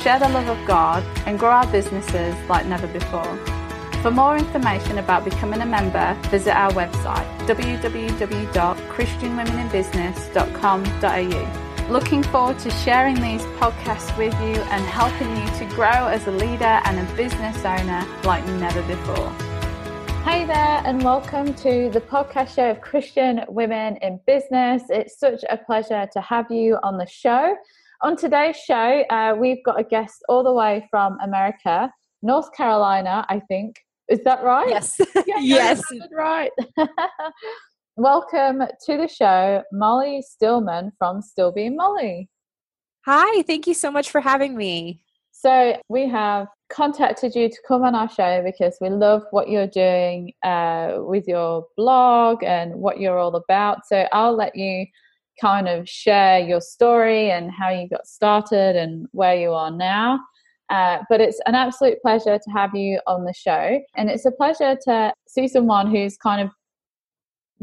share the love of God, and grow our businesses like never before. For more information about becoming a member, visit our website www.christianwomeninbusiness.com.au. Looking forward to sharing these podcasts with you and helping you to grow as a leader and a business owner like never before. Hey there, and welcome to the podcast show of Christian Women in Business. It's such a pleasure to have you on the show. On today's show, uh, we've got a guest all the way from America, North Carolina, I think. Is that right? Yes. yes. right. Welcome to the show, Molly Stillman from Still Being Molly. Hi, thank you so much for having me. So, we have contacted you to come on our show because we love what you're doing uh, with your blog and what you're all about. So, I'll let you kind of share your story and how you got started and where you are now. Uh, but it's an absolute pleasure to have you on the show. And it's a pleasure to see someone who's kind of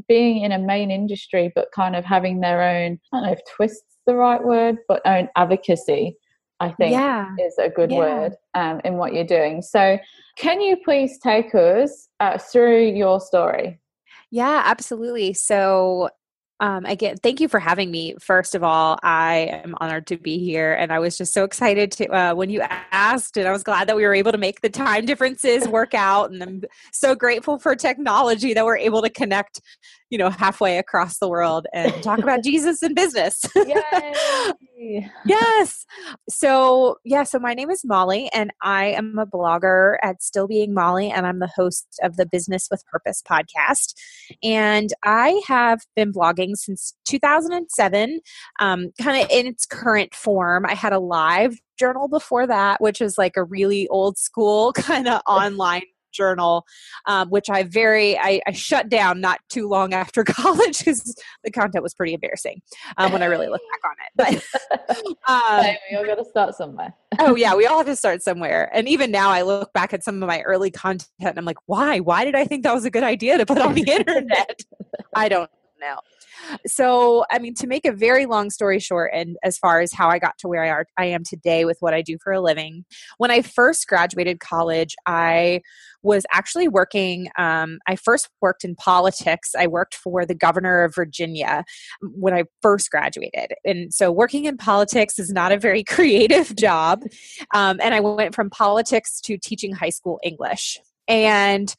being in a main industry, but kind of having their own, I don't know if twist's the right word, but own advocacy, I think yeah. is a good yeah. word um, in what you're doing. So, can you please take us uh, through your story? Yeah, absolutely. So, um, again, thank you for having me. First of all, I am honored to be here, and I was just so excited to uh, when you asked, and I was glad that we were able to make the time differences work out. And I'm so grateful for technology that we're able to connect, you know, halfway across the world and talk about Jesus in business. yes. So yeah, so my name is Molly, and I am a blogger at Still Being Molly, and I'm the host of the Business with Purpose podcast. And I have been blogging since 2007, um, kind of in its current form. I had a live journal before that, which is like a really old school kind of online journal um, which i very I, I, shut down not too long after college because the content was pretty embarrassing um, when i really look back on it but um, hey, we all got to start somewhere. Oh yeah we all have to start somewhere and even now i look back at some of my early content and i'm like why? Why did i think that was a good idea to put on the internet? I don't know so, I mean, to make a very long story short, and as far as how I got to where I, are, I am today with what I do for a living, when I first graduated college, I was actually working. Um, I first worked in politics. I worked for the governor of Virginia when I first graduated. And so, working in politics is not a very creative job. Um, and I went from politics to teaching high school English. And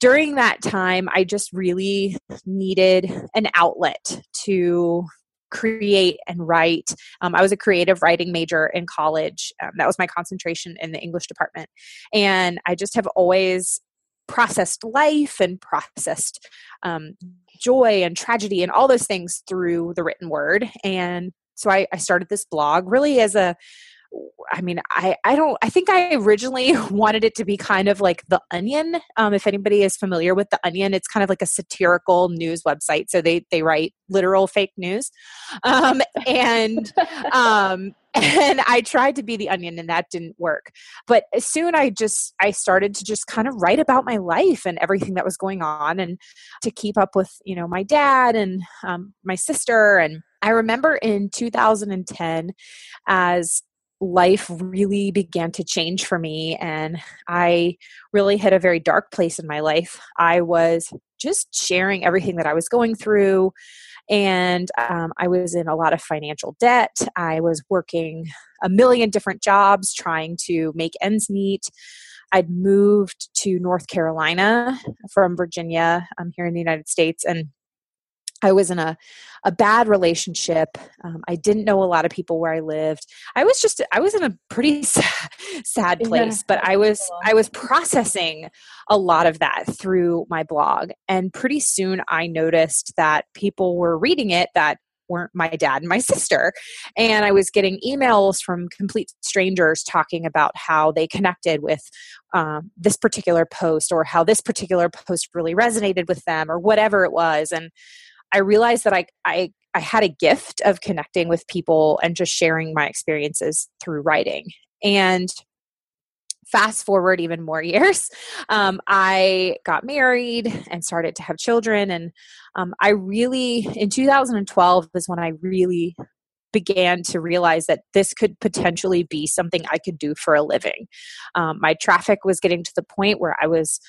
during that time, I just really needed an outlet to create and write. Um, I was a creative writing major in college. Um, that was my concentration in the English department. And I just have always processed life and processed um, joy and tragedy and all those things through the written word. And so I, I started this blog really as a I mean, I, I don't, I think I originally wanted it to be kind of like The Onion. Um, if anybody is familiar with The Onion, it's kind of like a satirical news website. So they, they write literal fake news. Um, and, um, and I tried to be the onion and that didn't work. But soon I just I started to just kind of write about my life and everything that was going on and to keep up with, you know, my dad and um, my sister and I remember in 2010 as life really began to change for me and I really hit a very dark place in my life. I was just sharing everything that I was going through and um, I was in a lot of financial debt. I was working a million different jobs trying to make ends meet. I'd moved to North Carolina from Virginia um, here in the United States and I was in a, a bad relationship. Um, I didn't know a lot of people where I lived. I was just I was in a pretty sad, sad place, but I was I was processing a lot of that through my blog. And pretty soon I noticed that people were reading it that weren't my dad and my sister. And I was getting emails from complete strangers talking about how they connected with um, this particular post or how this particular post really resonated with them or whatever it was. And I realized that I, I, I had a gift of connecting with people and just sharing my experiences through writing. And fast forward even more years um, i got married and started to have children and um, i really in 2012 is when i really began to realize that this could potentially be something i could do for a living um, my traffic was getting to the point where i was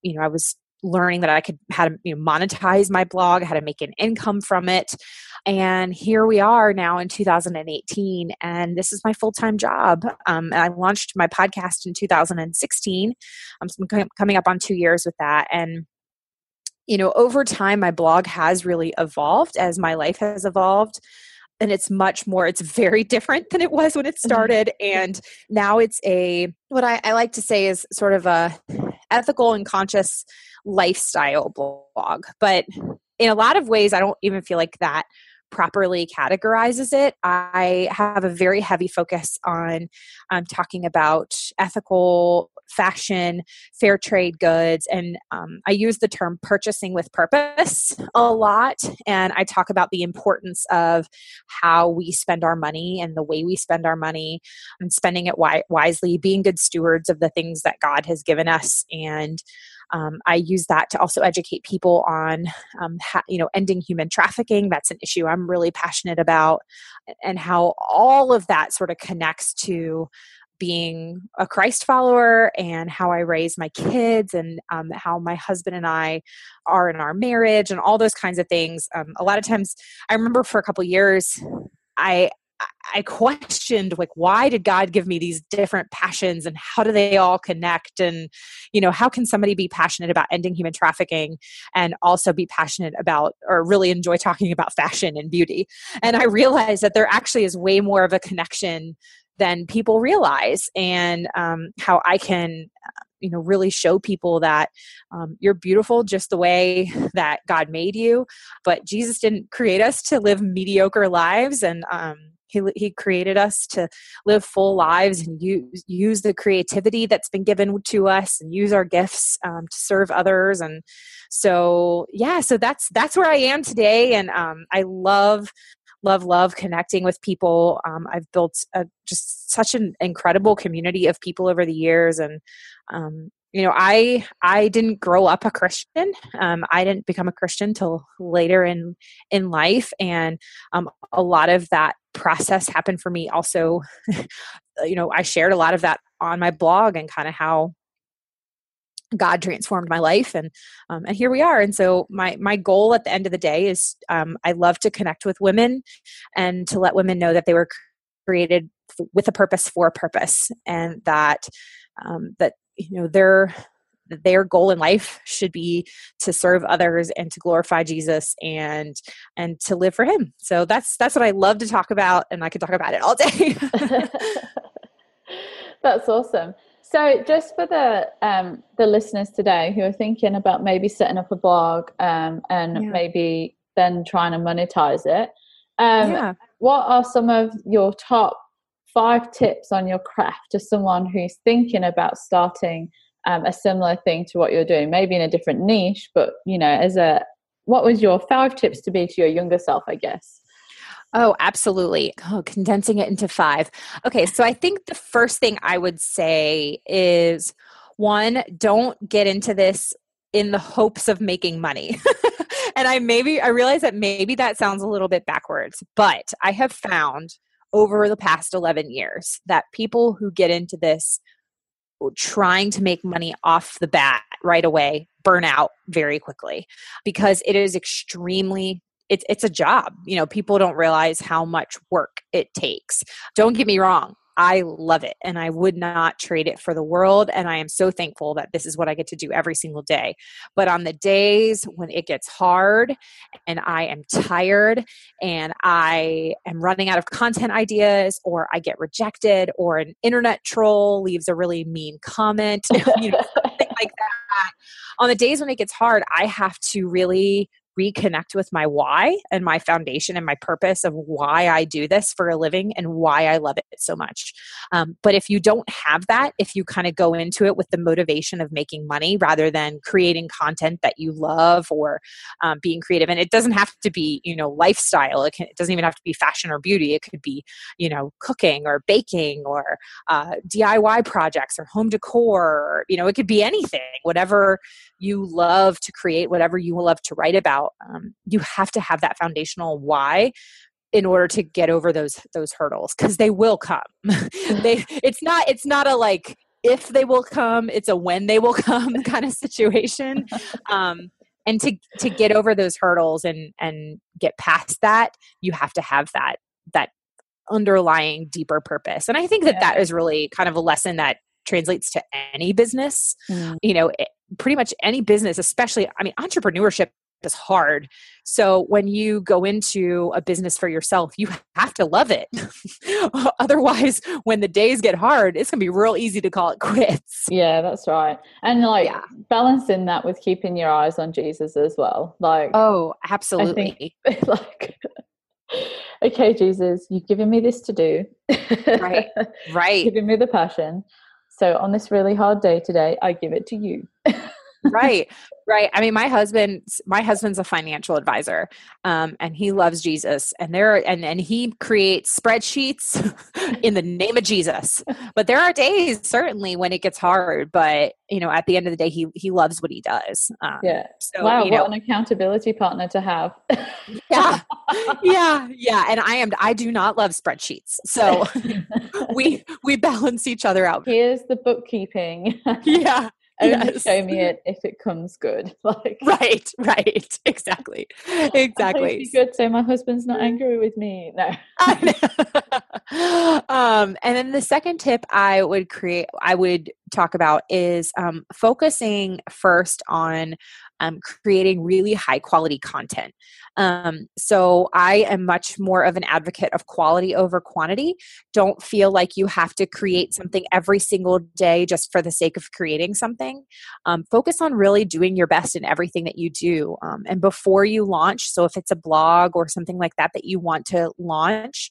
you know i was learning that I could how to you know, monetize my blog, how to make an income from it. And here we are now in 2018, and this is my full time job. Um, I launched my podcast in 2016. I'm coming up on two years with that. And you know, over time, my blog has really evolved as my life has evolved and it's much more it's very different than it was when it mm-hmm. started and now it's a what I, I, like to say is sort of a ethical and conscious lifestyle blog. But in a lot of ways, I don't even feel like that properly categorizes it. I have a very heavy focus on um, talking about ethical fashion, fair trade goods, and um, I use the term purchasing with purpose a lot. And I talk about the importance of how we spend our money and the way we spend our money and spending it wi- wisely, being good stewards of the things that God has given us and um, I use that to also educate people on, um, ha- you know, ending human trafficking. That's an issue I'm really passionate about, and how all of that sort of connects to being a Christ follower and how I raise my kids and um, how my husband and I are in our marriage and all those kinds of things. Um, a lot of times, I remember for a couple years, I I questioned like why did God give me these different passions and how do they all connect? And you know how can somebody be passionate about ending human trafficking and also be passionate about or really enjoy talking about fashion and beauty? And I realized that there actually is way more of a connection than people realize. And um, how I can you know really show people that um, you're beautiful just the way that God made you but Jesus didn't create us to live mediocre lives. And um, he, he created us to live full lives and use, use the creativity that's been given to us and use our gifts um, to serve others. And so, yeah, so that's, that's where I am today. And um, I love, love, love connecting with people. Um, I've built a, just such an incredible community of people over the years. And um, you know i i didn't grow up a christian um, i didn't become a christian till later in in life and um, a lot of that process happened for me also you know i shared a lot of that on my blog and kind of how God transformed my life, and um, and here we are. And so my my goal at the end of the day is um, I love to connect with women and to let women know that they were created with a purpose for a purpose, and that um, that you know their their goal in life should be to serve others and to glorify Jesus and and to live for him. So that's that's what I love to talk about and I could talk about it all day. that's awesome. So just for the um, the listeners today who are thinking about maybe setting up a blog um, and yeah. maybe then trying to monetize it, um, yeah. what are some of your top five tips on your craft to someone who's thinking about starting um, a similar thing to what you're doing, maybe in a different niche, but you know, as a what was your five tips to be to your younger self, I guess? Oh, absolutely. Oh, condensing it into five. Okay, so I think the first thing I would say is one, don't get into this in the hopes of making money. and I maybe I realize that maybe that sounds a little bit backwards, but I have found over the past 11 years that people who get into this trying to make money off the bat right away burn out very quickly because it is extremely it's it's a job. You know people don't realize how much work it takes. Don't get me wrong I love it and I would not trade it for the world. And I am so thankful that this is what I get to do every single day. But on the days when it gets hard and I am tired and I am running out of content ideas or I get rejected or an internet troll leaves a really mean comment, you know, something like that. On the days when it gets hard, I have to really reconnect with my why and my foundation and my purpose of why I do this for a living and why I love it so much. Um, but if you don't have that, if you kind of go into it with the motivation of making money rather than creating content that you love or um, being creative, and it doesn't have to be, you know, lifestyle, it, can, it doesn't even have to be fashion or beauty, it could be, you know, cooking or baking or uh, DIY projects or home decor, or, you know, it could be anything, whatever you love to create, whatever you love to write about, um, you have to have that foundational why in order to get over those those hurdles because they will come. they it's not it's not a like if they will come, it's a when they will come kind of situation. Um, and to to get over those hurdles and and get past that, you have to have that that underlying deeper purpose. And I think that yeah. that is really kind of a lesson that translates to any business. Mm. You know, pretty much any business, especially, I mean, entrepreneurship is hard. So when you go into a business for yourself, you have to love it. Otherwise, when the days get hard, it's going to be real easy to call it quits. Yeah, that's right. And like yeah. balancing that with keeping your eyes on Jesus as well. Like Oh, absolutely. Think, like okay, Jesus, you've given me this to do. right. Right. Giving me the passion. So on this really hard day today, I give it to you. right right. I mean my husband my husband's a financial advisor um, and he loves jesus and there and and he creates spreadsheets in the name of jesus. But there are days certainly when it gets hard but you know at the end of the day he he loves what he does um, yeah. so, wow what know, an accountability partner to have. Yeah yeah yeah and i am i do not love spreadsheets so we we balance each other out. Here's the bookkeeping. Yeah only yes. show me it if it comes good. Like right, right, exactly, exactly. Good, so my husband's not angry with me. No. um, and then the second tip I would create, I would talk about is um, focusing first on um, creating really high quality content. Um, so I am much more of an advocate of quality over quantity. Don't feel like you have to create something every single day just for the sake of creating something. Um, focus on really doing your best in everything that you do. Um, and before you launch, so if it's a blog or something like that that you want to launch,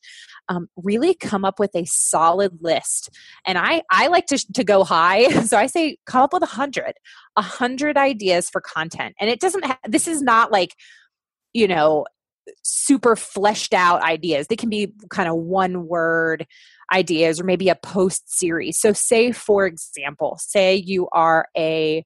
um, really come up with a solid list. And I, I like to, to go high. So I say come up with a hundred, a hundred ideas for content. And it doesn't, ha- this is not like, you know, super fleshed out ideas. They can be kind of one word ideas or maybe a post series. So, say for example, say you are a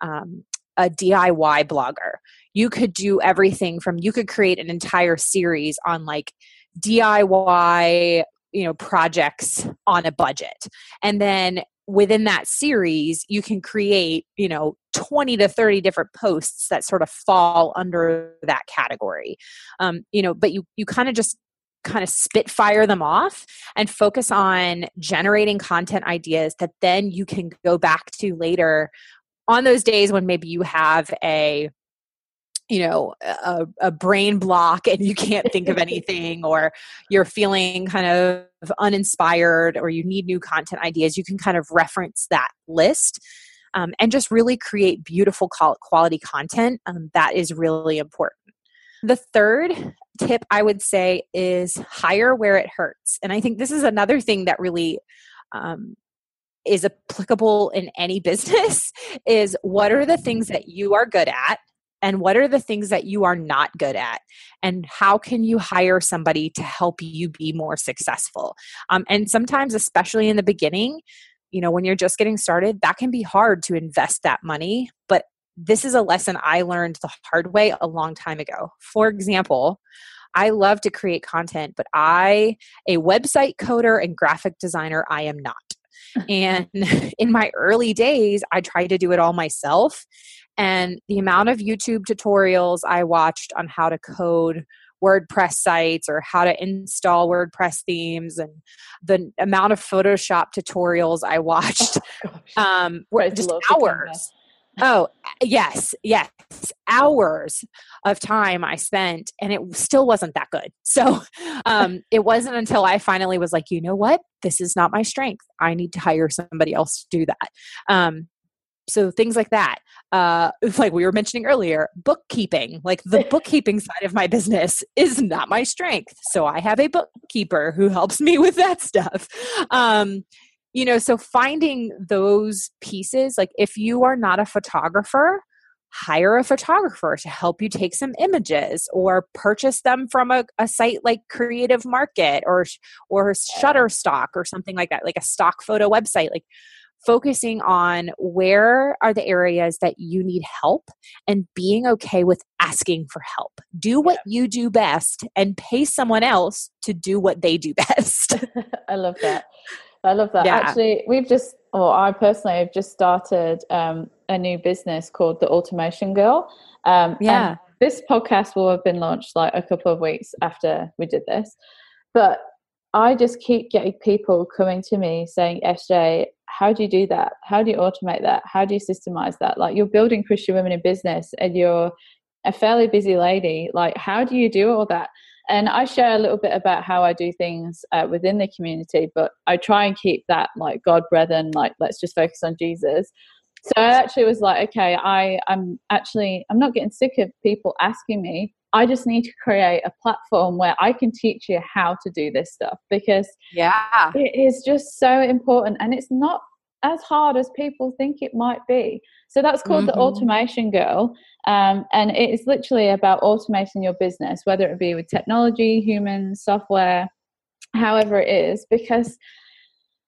um, a DIY blogger. You could do everything from you could create an entire series on like DIY you know projects on a budget and then within that series you can create you know 20 to 30 different posts that sort of fall under that category. Um, you know but you you kind of just kind of spitfire them off and focus on generating content ideas that then you can go back to later on those days when maybe you have a you know a, a, brain block and you can't think of anything or you're feeling kind of uninspired or you need new content ideas you can kind of reference that list um, and just really create beautiful quality content um, that is really important. The third tip i would say is hire where it hurts and i think this is another thing that really um, is applicable in any business is what are the things that you are good at and what are the things that you are not good at and how can you hire somebody to help you be more successful um, and sometimes especially in the beginning you know when you're just getting started that can be hard to invest that money but this is a lesson i learned the hard way a long time ago for example I love to create content, but I, a website coder and graphic designer, I am not. and in my early days, I tried to do it all myself. And the amount of YouTube tutorials I watched on how to code WordPress sites or how to install WordPress themes and the amount of Photoshop tutorials I watched oh, um, were just hours. Oh, yes, yes. Hours of time I spent, and it still wasn't that good. So um, it wasn't until I finally was like, you know what? This is not my strength. I need to hire somebody else to do that. Um, so things like that uh like we were mentioning earlier bookkeeping like the bookkeeping side of my business is not my strength. So i have a bookkeeper who helps me with that stuff. Um you know so finding those pieces like if you are not a photographer hire a photographer to help you take some images or purchase them from a, a site like creative market or or shutterstock or something like that like a stock photo website like focusing on where are the areas that you need help and being okay with asking for help. Do what you do best and pay someone else to do what they do best. I love that. I love that. Yeah. Actually, we've just, or I personally have just started um, a new business called The Automation Girl. Um, yeah. This podcast will have been launched like a couple of weeks after we did this. But I just keep getting people coming to me saying, SJ, how do you do that? How do you automate that? How do you systemize that? Like you're building Christian women in business and you're a fairly busy lady. Like, how do you do all that? And I share a little bit about how I do things uh, within the community, but I try and keep that like God brethren, like let's just focus on Jesus. So I actually was like, okay, I, I'm actually I'm not getting sick of people asking me. I just need to create a platform where I can teach you how to do this stuff because yeah, it is just so important and it's not as hard as people think it might be. So that's called mm-hmm. the Automation Girl. Um, and it is literally about automating your business, whether it be with technology, humans, software, however it is, because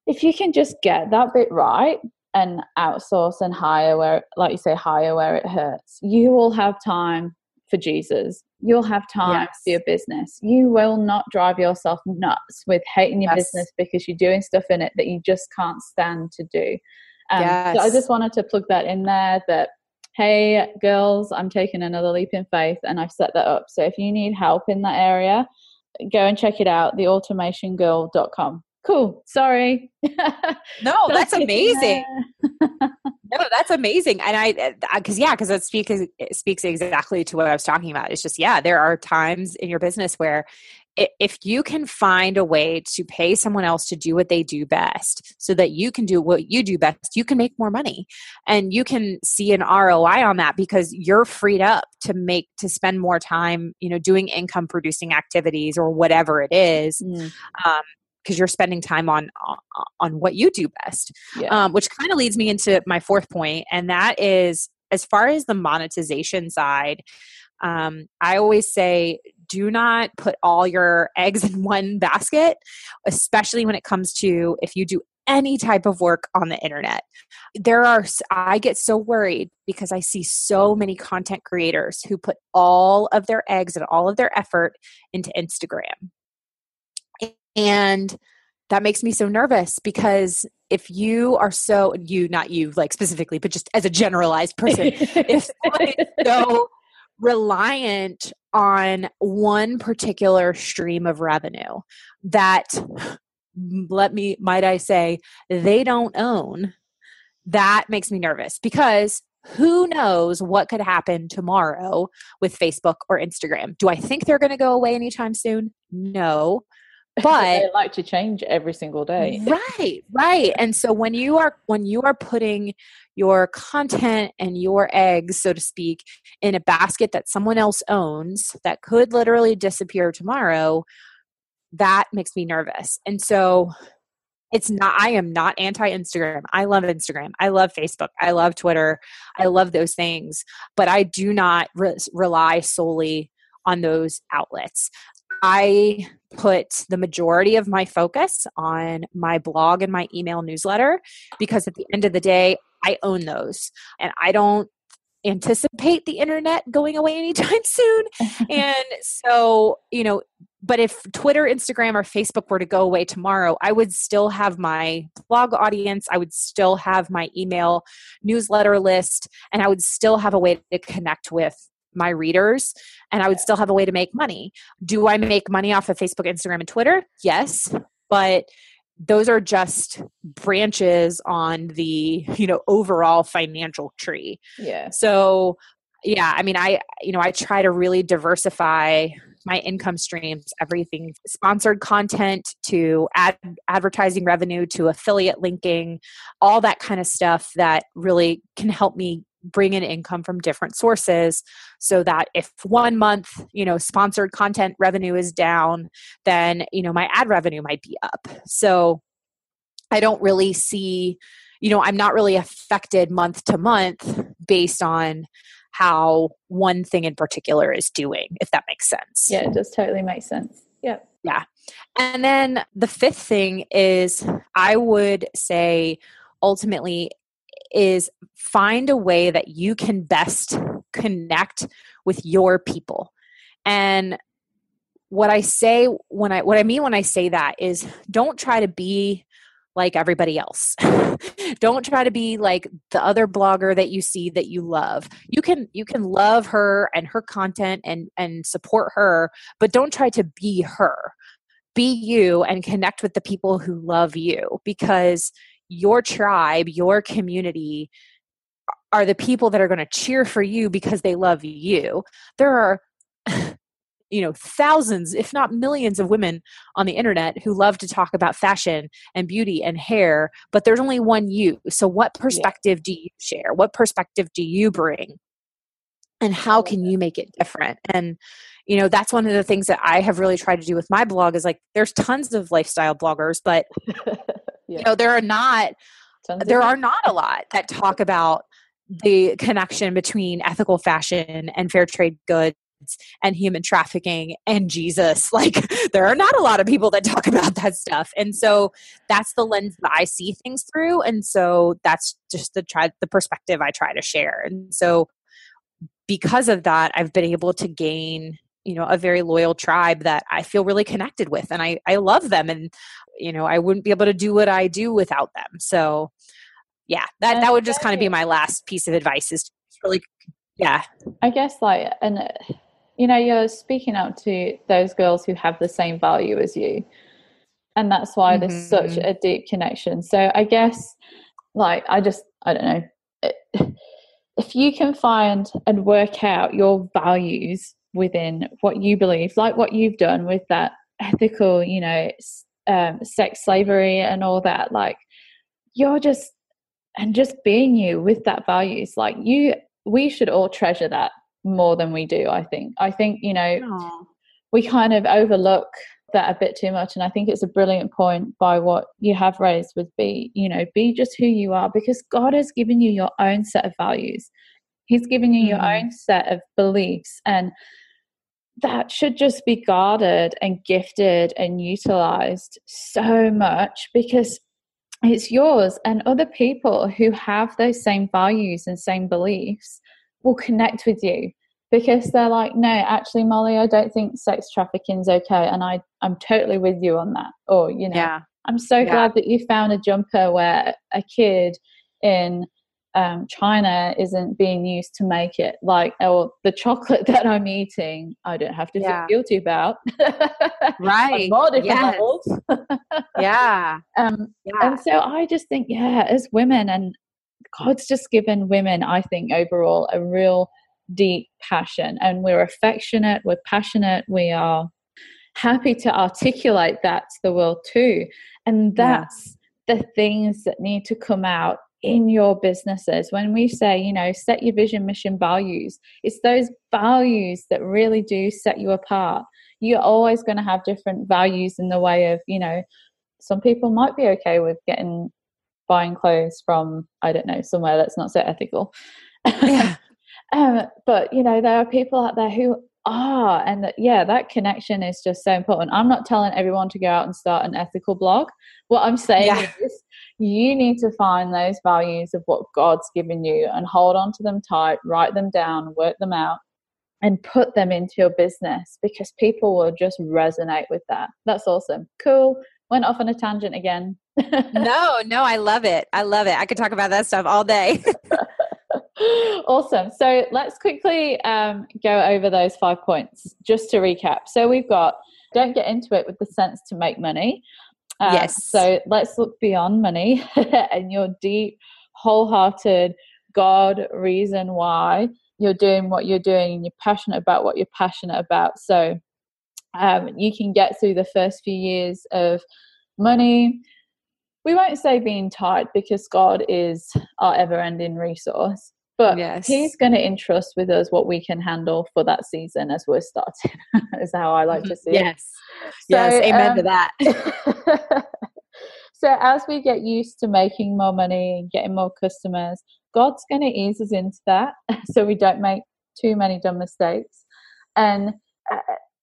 if you can just get that bit right and outsource and hire where, like you say, hire where it hurts, you will have time for Jesus. You'll have time yes. for your business. You will not drive yourself nuts with hating your yes. business because you're doing stuff in it that you just can't stand to do. Um, yes. So I just wanted to plug that in there that, hey, girls, I'm taking another leap in faith and I've set that up. So if you need help in that area, go and check it out, theautomationgirl.com. Cool. Sorry. no, that's amazing. no, that's amazing. And I, because yeah, because it speaks it speaks exactly to what I was talking about. It's just yeah, there are times in your business where if you can find a way to pay someone else to do what they do best so that you can do what you do best you can make more money and you can see an ROI on that because you're freed up to make to spend more time you know doing income producing activities or whatever it is mm. um, because you're spending time on on what you do best yeah. um, which kind of leads me into my fourth point and that is as far as the monetization side um, i always say do not put all your eggs in one basket especially when it comes to if you do any type of work on the internet. There are, I get so worried because I see so many content creators who put all of their eggs and all of their effort into Instagram. And that makes me so nervous because if you are so you not you like specifically but just as a generalized person if someone is so reliant on one particular stream of revenue that let me might i say they don't own that makes me nervous because who knows what could happen tomorrow with facebook or instagram? Do i think they're going to go away anytime soon? No but they like to change every single day. Right right. And so when you are when you are putting your content and your eggs so to speak in a basket that someone else owns that could literally disappear tomorrow that makes me nervous. And so it's not i am not anti instagram i love instagram. I love facebook. I love twitter. I love those things. But i do not re- rely solely on those outlets I put the majority of my focus on my blog and my email newsletter because at the end of the day, I own those and I don't anticipate the internet going away anytime soon. and so, you know, but if Twitter, Instagram, or Facebook were to go away tomorrow, I would still have my blog audience. I would still have my email newsletter list, and I would still have a way to connect with my readers and I would still have a way to make money. Do I make money off of Facebook, Instagram, and Twitter? Yes. But those are just branches on the you know overall financial tree yeah so yeah i mean i you know i try to really diversify my income streams everything sponsored content to ad advertising revenue to affiliate linking all that kind of stuff that really can help me bring in income from different sources so that if one month you know sponsored content revenue is down then you know my ad revenue might be up. So i don't really see you know i'm not really affected month to month based on how one thing in particular is doing if that makes sense. Yeah it does totally make sense. Yeah yeah. And then the fifth thing is i would say ultimately is find a way that you can best connect with your people. And what I say when I what I mean when I say that is don't try to be like everybody else. don't try to be like the other blogger that you see that you love. You can you can love her and her content and and support her, but don't try to be her. Be you and connect with the people who love you because your tribe, your community are the people that are going to cheer for you because they love you. There are you know thousands if not millions of women on the internet who love to talk about fashion and beauty and hair but there's only one you. So what perspective yeah. do you share? What perspective do you bring? And how can you make it different? And you know that's one of the things that i have really tried to do with my blog is like there's tons of lifestyle bloggers but yeah. you know there are not Tons there are not a lot that talk about the connection between ethical fashion and fair trade goods and human trafficking and Jesus. Like, there are not a lot of people that talk about that stuff. And so that's the lens that I see things through. And so that's just the try the perspective I try to share. And so because of that, I've been able to gain you know a very loyal tribe that i feel really connected with and i i love them and you know i wouldn't be able to do what i do without them so yeah that that would just kind of be my last piece of advice is really yeah i guess like and you know you're speaking out to those girls who have the same value as you and that's why mm-hmm. there's such mm-hmm. a deep connection so i guess like i just i don't know if you can find and work out your values within what you believe, like what you've done with that ethical, you know, um, sex slavery and all that. Like you're just and just being you with that values. Like you, we should all treasure that more than we do. I think. I think you know Aww. we kind of overlook that a bit too much and i think it's a brilliant point by what you have raised with be you know be just who you are because god has given you your own set of values he's given you mm. your own set of beliefs and that should just be guarded and gifted and utilized so much because it's yours and other people who have those same values and same beliefs will connect with you because they're like no actually molly i don't think sex trafficking is okay and i i'm totally with you on that or you know yeah. i'm so yeah. glad that you found a jumper where a kid in um, China isn't being used to make it. Like, or the chocolate that I'm eating, I don't have to yeah. feel guilty about. right. more different yes. levels. yeah. Um, yeah. And so I just think, yeah, as women, and God's just given women, I think, overall, a real deep passion. And we're affectionate, we're passionate, we are happy to articulate that to the world too. And that's yeah. the things that need to come out in your businesses. When we say, you know, set your vision, mission, values, it's those values that really do set you apart. You're always going to have different values in the way of, you know, some people might be okay with getting buying clothes from, I don't know, somewhere that's not so ethical. Yeah. um, but, you know, there are people out there who are, and that, yeah, that connection is just so important. I'm not telling everyone to go out and start an ethical blog. What I'm saying yeah. is, you need to find those values of what God's given you and hold on to them tight, write them down, work them out, and put them into your business because people will just resonate with that. That's awesome. Cool. Went off on a tangent again. no, no, I love it. I love it. I could talk about that stuff all day. awesome. So let's quickly um, go over those five points just to recap. So we've got don't get into it with the sense to make money. Um, yes. So let's look beyond money and your deep, wholehearted God reason why you're doing what you're doing and you're passionate about what you're passionate about. So um, you can get through the first few years of money. We won't say being tight because God is our ever ending resource, but yes. He's going to entrust with us what we can handle for that season as we're starting, is how I like to see yes. it. Yes. So, yes. Amen um, to that. so, as we get used to making more money and getting more customers, God's going to ease us into that so we don't make too many dumb mistakes. And uh,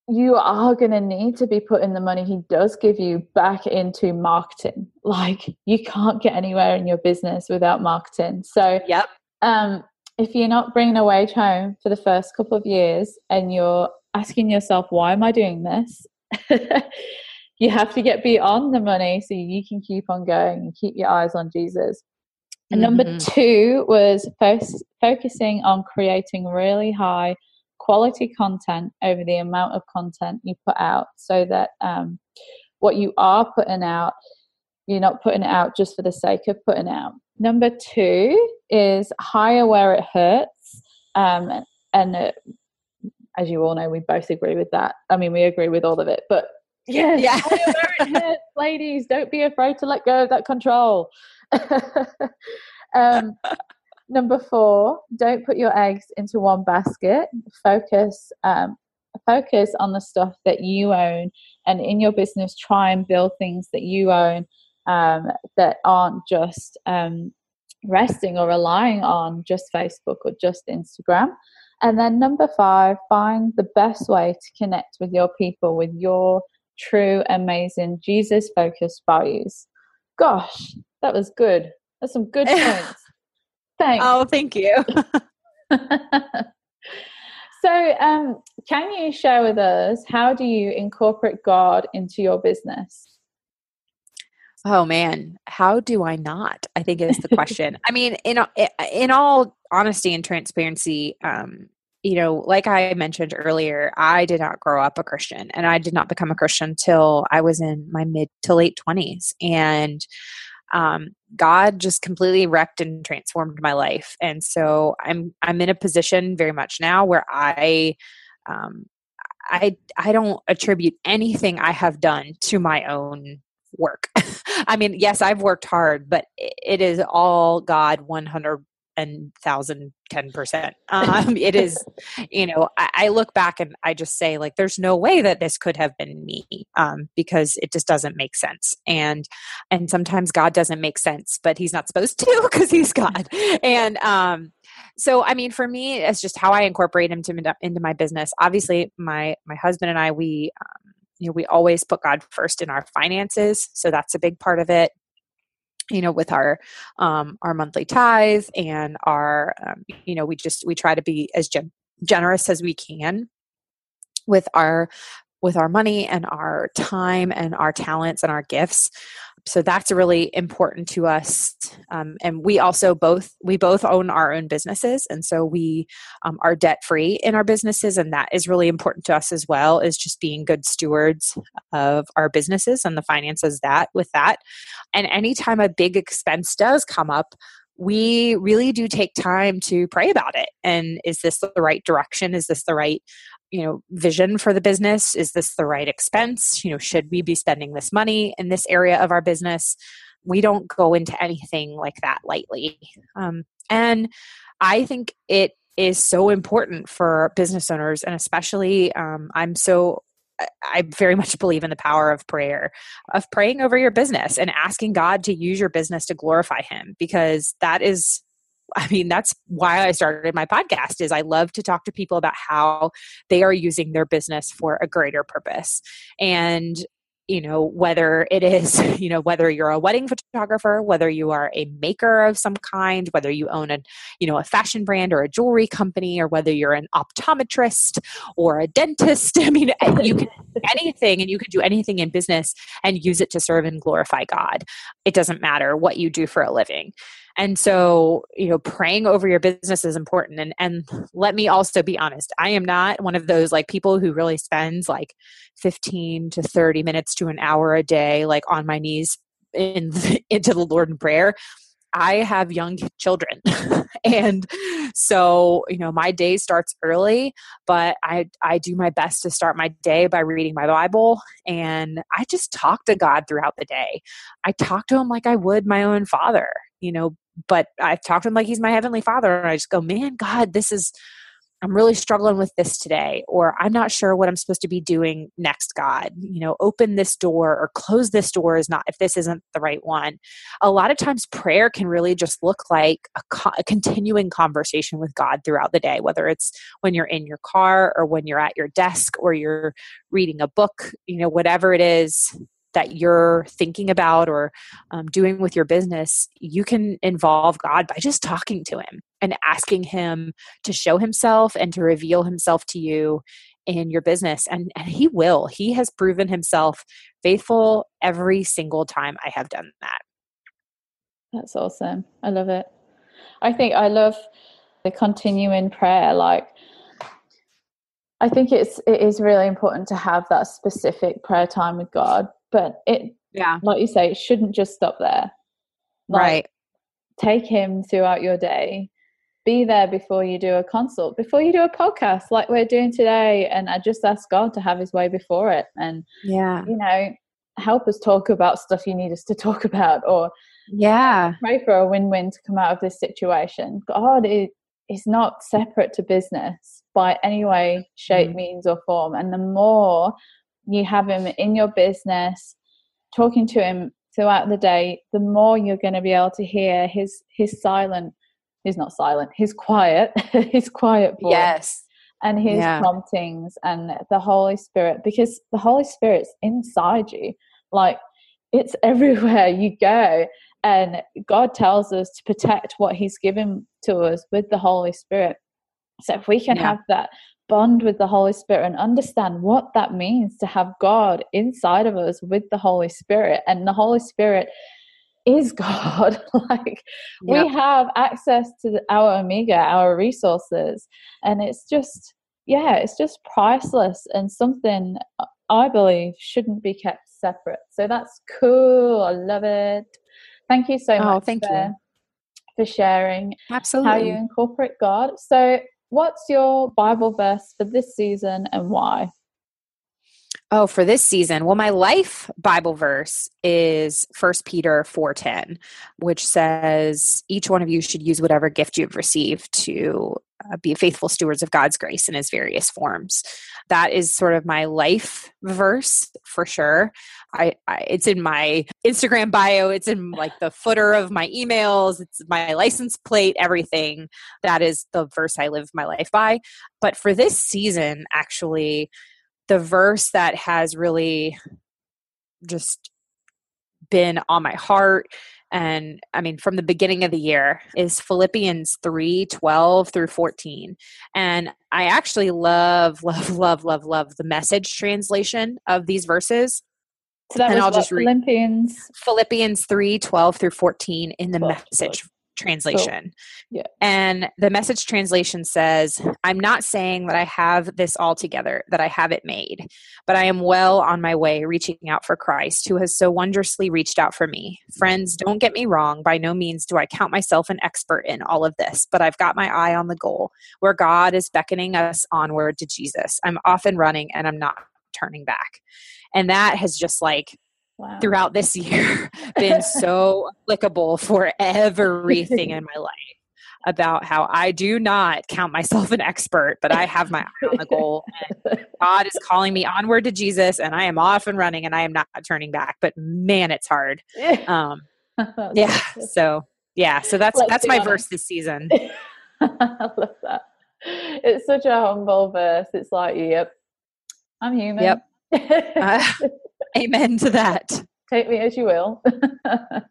you are going to need to be putting the money he does give you back into marketing. Like you can't get anywhere in your business without marketing. So, yep. Um, if you're not bringing a wage home for the first couple of years and you're asking yourself, why am I doing this? you have to get beyond the money so you can keep on going and keep your eyes on Jesus. And mm-hmm. number two was fo- focusing on creating really high quality content over the amount of content you put out so that um, what you are putting out, you're not putting it out just for the sake of putting out. Number two is hire where it hurts. Um, and uh, as you all know, we both agree with that. I mean, we agree with all of it, but yes, yeah. hire where it hurts, ladies. Don't be afraid to let go of that control. um, number four, don't put your eggs into one basket. Focus, um, focus on the stuff that you own, and in your business, try and build things that you own um, that aren't just um, resting or relying on just Facebook or just Instagram. And then number five, find the best way to connect with your people with your true, amazing, Jesus focused values. Gosh, that was good. That's some good points. Thanks. Oh, thank you. so, um, can you share with us how do you incorporate God into your business? Oh man, how do I not? I think is the question. I mean, in in all honesty and transparency, um, you know, like I mentioned earlier, I did not grow up a Christian, and I did not become a Christian until I was in my mid to late twenties, and um, God just completely wrecked and transformed my life. And so I'm I'm in a position very much now where I um, I I don't attribute anything I have done to my own work. I mean, yes, I've worked hard, but it is all God 100 and thousand ten percent. Um, it is, you know, I, I, look back and I just say like, there's no way that this could have been me um, because it just doesn't make sense. And and sometimes God doesn't make sense, but He's not supposed to because He's God. And um, so, I mean, for me, it's just how I incorporate Him to, into my business. Obviously, my my husband and I we um, you know we always put god first in our finances so that's a big part of it. You know with our um our monthly tithe and our um, you know we just we try to be as gen- generous as we can with our with our money and our time and our talents and our gifts so that's really important to us. Um, and we also both we both own our own businesses. And so we um, are debt free in our businesses and that is really important to us as well is just being good stewards of our businesses and the finances that with that. And anytime a big expense does come up we really do take time to pray about it. And is this the right direction? Is this the right you know vision for the business is this the right expense? You know should we be spending this money in this area of our business? We don't go into anything like that lightly. Um, and i think it is so important for business owners and especially um, i'm so I very much believe in the power of prayer, of praying over your business and asking God to use your business to glorify Him, because that is I mean, that's why I started my podcast is I love to talk to people about how they are using their business for a greater purpose. And you know whether it is you know whether you're a wedding photographer whether you are a maker of some kind whether you own a you know a fashion brand or a jewelry company or whether you're an optometrist or a dentist i mean you can anything and you can do anything in business and use it to serve and glorify god it doesn't matter what you do for a living and so, you know, praying over your business is important. And and let me also be honest, I am not one of those like people who really spends like 15 to 30 minutes to an hour a day like on my knees in into the Lord in prayer. I have young children. and so, you know, my day starts early, but I I do my best to start my day by reading my Bible and I just talk to God throughout the day. I talk to him like I would my own father, you know, but I talk to him like he's my heavenly father and I just go, "Man, God, this is I'm really struggling with this today, or I'm not sure what I'm supposed to be doing next, God. You know, open this door or close this door is not, if this isn't the right one. A lot of times, prayer can really just look like a, co- a continuing conversation with God throughout the day, whether it's when you're in your car or when you're at your desk or you're reading a book, you know, whatever it is that you're thinking about or um, doing with your business, you can involve God by just talking to Him and asking Him to show Himself and to reveal Himself to you in your business. And, and He will. He has proven Himself faithful every single time I have done that. That's awesome. I love it. I think I love the continuing prayer. Like, I think it's it is really important to have that specific prayer time with God but it yeah. like you say it shouldn't just stop there. Like, right. take him throughout your day. Be there before you do a consult before you do a podcast like we're doing today and i just ask god to have his way before it. And yeah. you know help us talk about stuff you need us to talk about or yeah. pray for a win-win to come out of this situation. God is, is not separate to business by any way shape mm-hmm. means or form. And the more you have him in your business, talking to him throughout the day, the more you're going to be able to hear his his silent, he's not silent, his quiet, his quiet voice. Yes. And his yeah. promptings and the Holy Spirit, because the Holy Spirit's inside you. Like it's everywhere you go. And God tells us to protect what He's given to us with the Holy Spirit. So if we can yeah. have that bond with the Holy Spirit and understand what that means to have God inside of us with the Holy Spirit. And the Holy Spirit is God. like yep. we have access to the, our Omega, our resources. And it's just, yeah, it's just priceless and something I believe shouldn't be kept separate. So that's cool. I love it. Thank you so oh, much. Thank for, you. For sharing Absolutely. how you incorporate God. So what's your Bible verse for this season and why? Oh, for this season. Well, my life Bible verse is First Peter 4:10, which says each one of you should use whatever gift you've received to uh, be faithful stewards of God's grace in his various forms. That is sort of my life verse for sure. I, I, it's in my Instagram bio, it's in like the footer of my emails, it's my license plate, everything. That is the verse I live my life by. But for this season, actually, the verse that has really just been on my heart and i mean from the beginning of the year is philippians 3 12 through 14 and i actually love love love love love the message translation of these verses. So that and I'll just read Philippians? Philippians 3 12 through 14 in the 12, message translation. So, yeah. And the message translation says, I'm not saying that I have this all together, that I have it made, but I am well on my way reaching out for Christ, who has so wondrously reached out for me. Friends, don't get me wrong. By no means do I count myself an expert in all of this, but I've got my eye on the goal where God is beckoning us onward to Jesus. I'm off and running and I'm not turning back. And that has just like wow. throughout this year been so applicable for everything in my life about how I do not count myself an expert, but I have my eye on the goal. And God is calling me onward to Jesus, and I am off and running, and I am not turning back. But man, it's hard. Um, yeah. So yeah. So that's Let's that's my honest. verse this season. I love that. It's such a humble verse. It's like, yep, I'm human. Yep. Uh, Amen to that. Take me as you will. and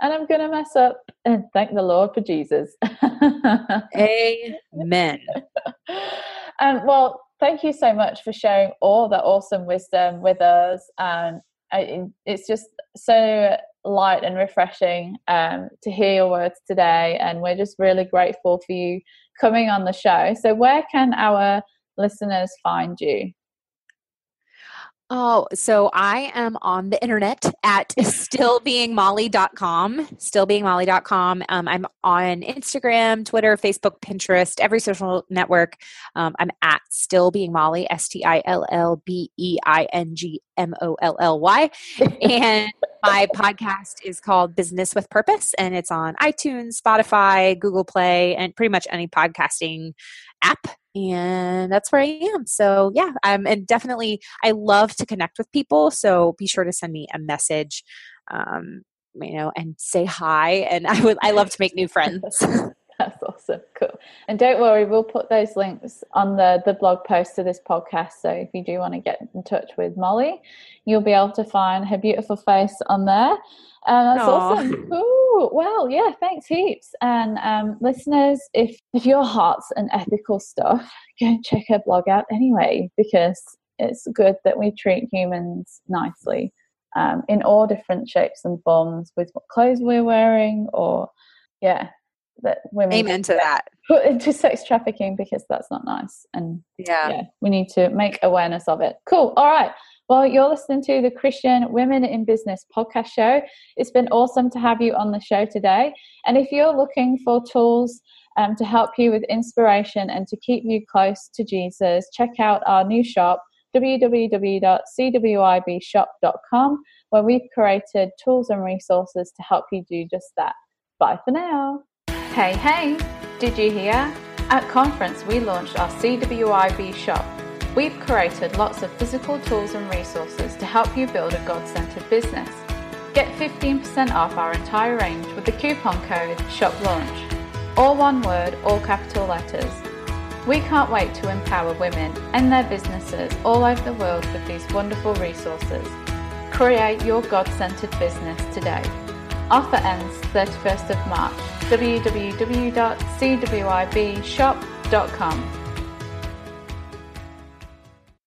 I'm going to mess up and thank the Lord for Jesus. Amen. And well, thank you so much for sharing all that awesome wisdom with us. And it's just so light and refreshing um, to hear your words today. And we're just really grateful for you coming on the show. So, where can our listeners find you? Oh, so I am on the internet at stillbeingmolly.com, stillbeingmolly.com. Um, I'm on Instagram, Twitter, Facebook, Pinterest, every social network. Um, I'm at still being Molly, S T I L L B E I N G M O L L Y. And my podcast is called Business with Purpose, and it's on iTunes, Spotify, Google Play, and pretty much any podcasting app and that's where I am. So yeah, I'm and definitely I love to connect with people. So be sure to send me a message, um, you know, and say hi. And I would I love to make new friends. awesome, cool. And don't worry, we'll put those links on the the blog post to this podcast. So if you do want to get in touch with Molly, you'll be able to find her beautiful face on there. And that's Aww. awesome. Cool. Well, yeah, thanks heaps. And um, listeners, if if your heart's an ethical stuff, go and check her blog out anyway, because it's good that we treat humans nicely um, in all different shapes and forms with what clothes we're wearing, or yeah, that women amen to that put into sex trafficking because that's not nice. And yeah. yeah, we need to make awareness of it. Cool. All right. Well, you're listening to the Christian Women in Business podcast show. It's been awesome to have you on the show today. And if you're looking for tools um, to help you with inspiration and to keep you close to Jesus, check out our new shop, www.cwibshop.com, where we've created tools and resources to help you do just that. Bye for now. Hey, hey, did you hear? At conference, we launched our CWIB shop We've created lots of physical tools and resources to help you build a God centered business. Get 15% off our entire range with the coupon code SHOPLAUNCH. All one word, all capital letters. We can't wait to empower women and their businesses all over the world with these wonderful resources. Create your God centered business today. Offer ends 31st of March. www.cwibshop.com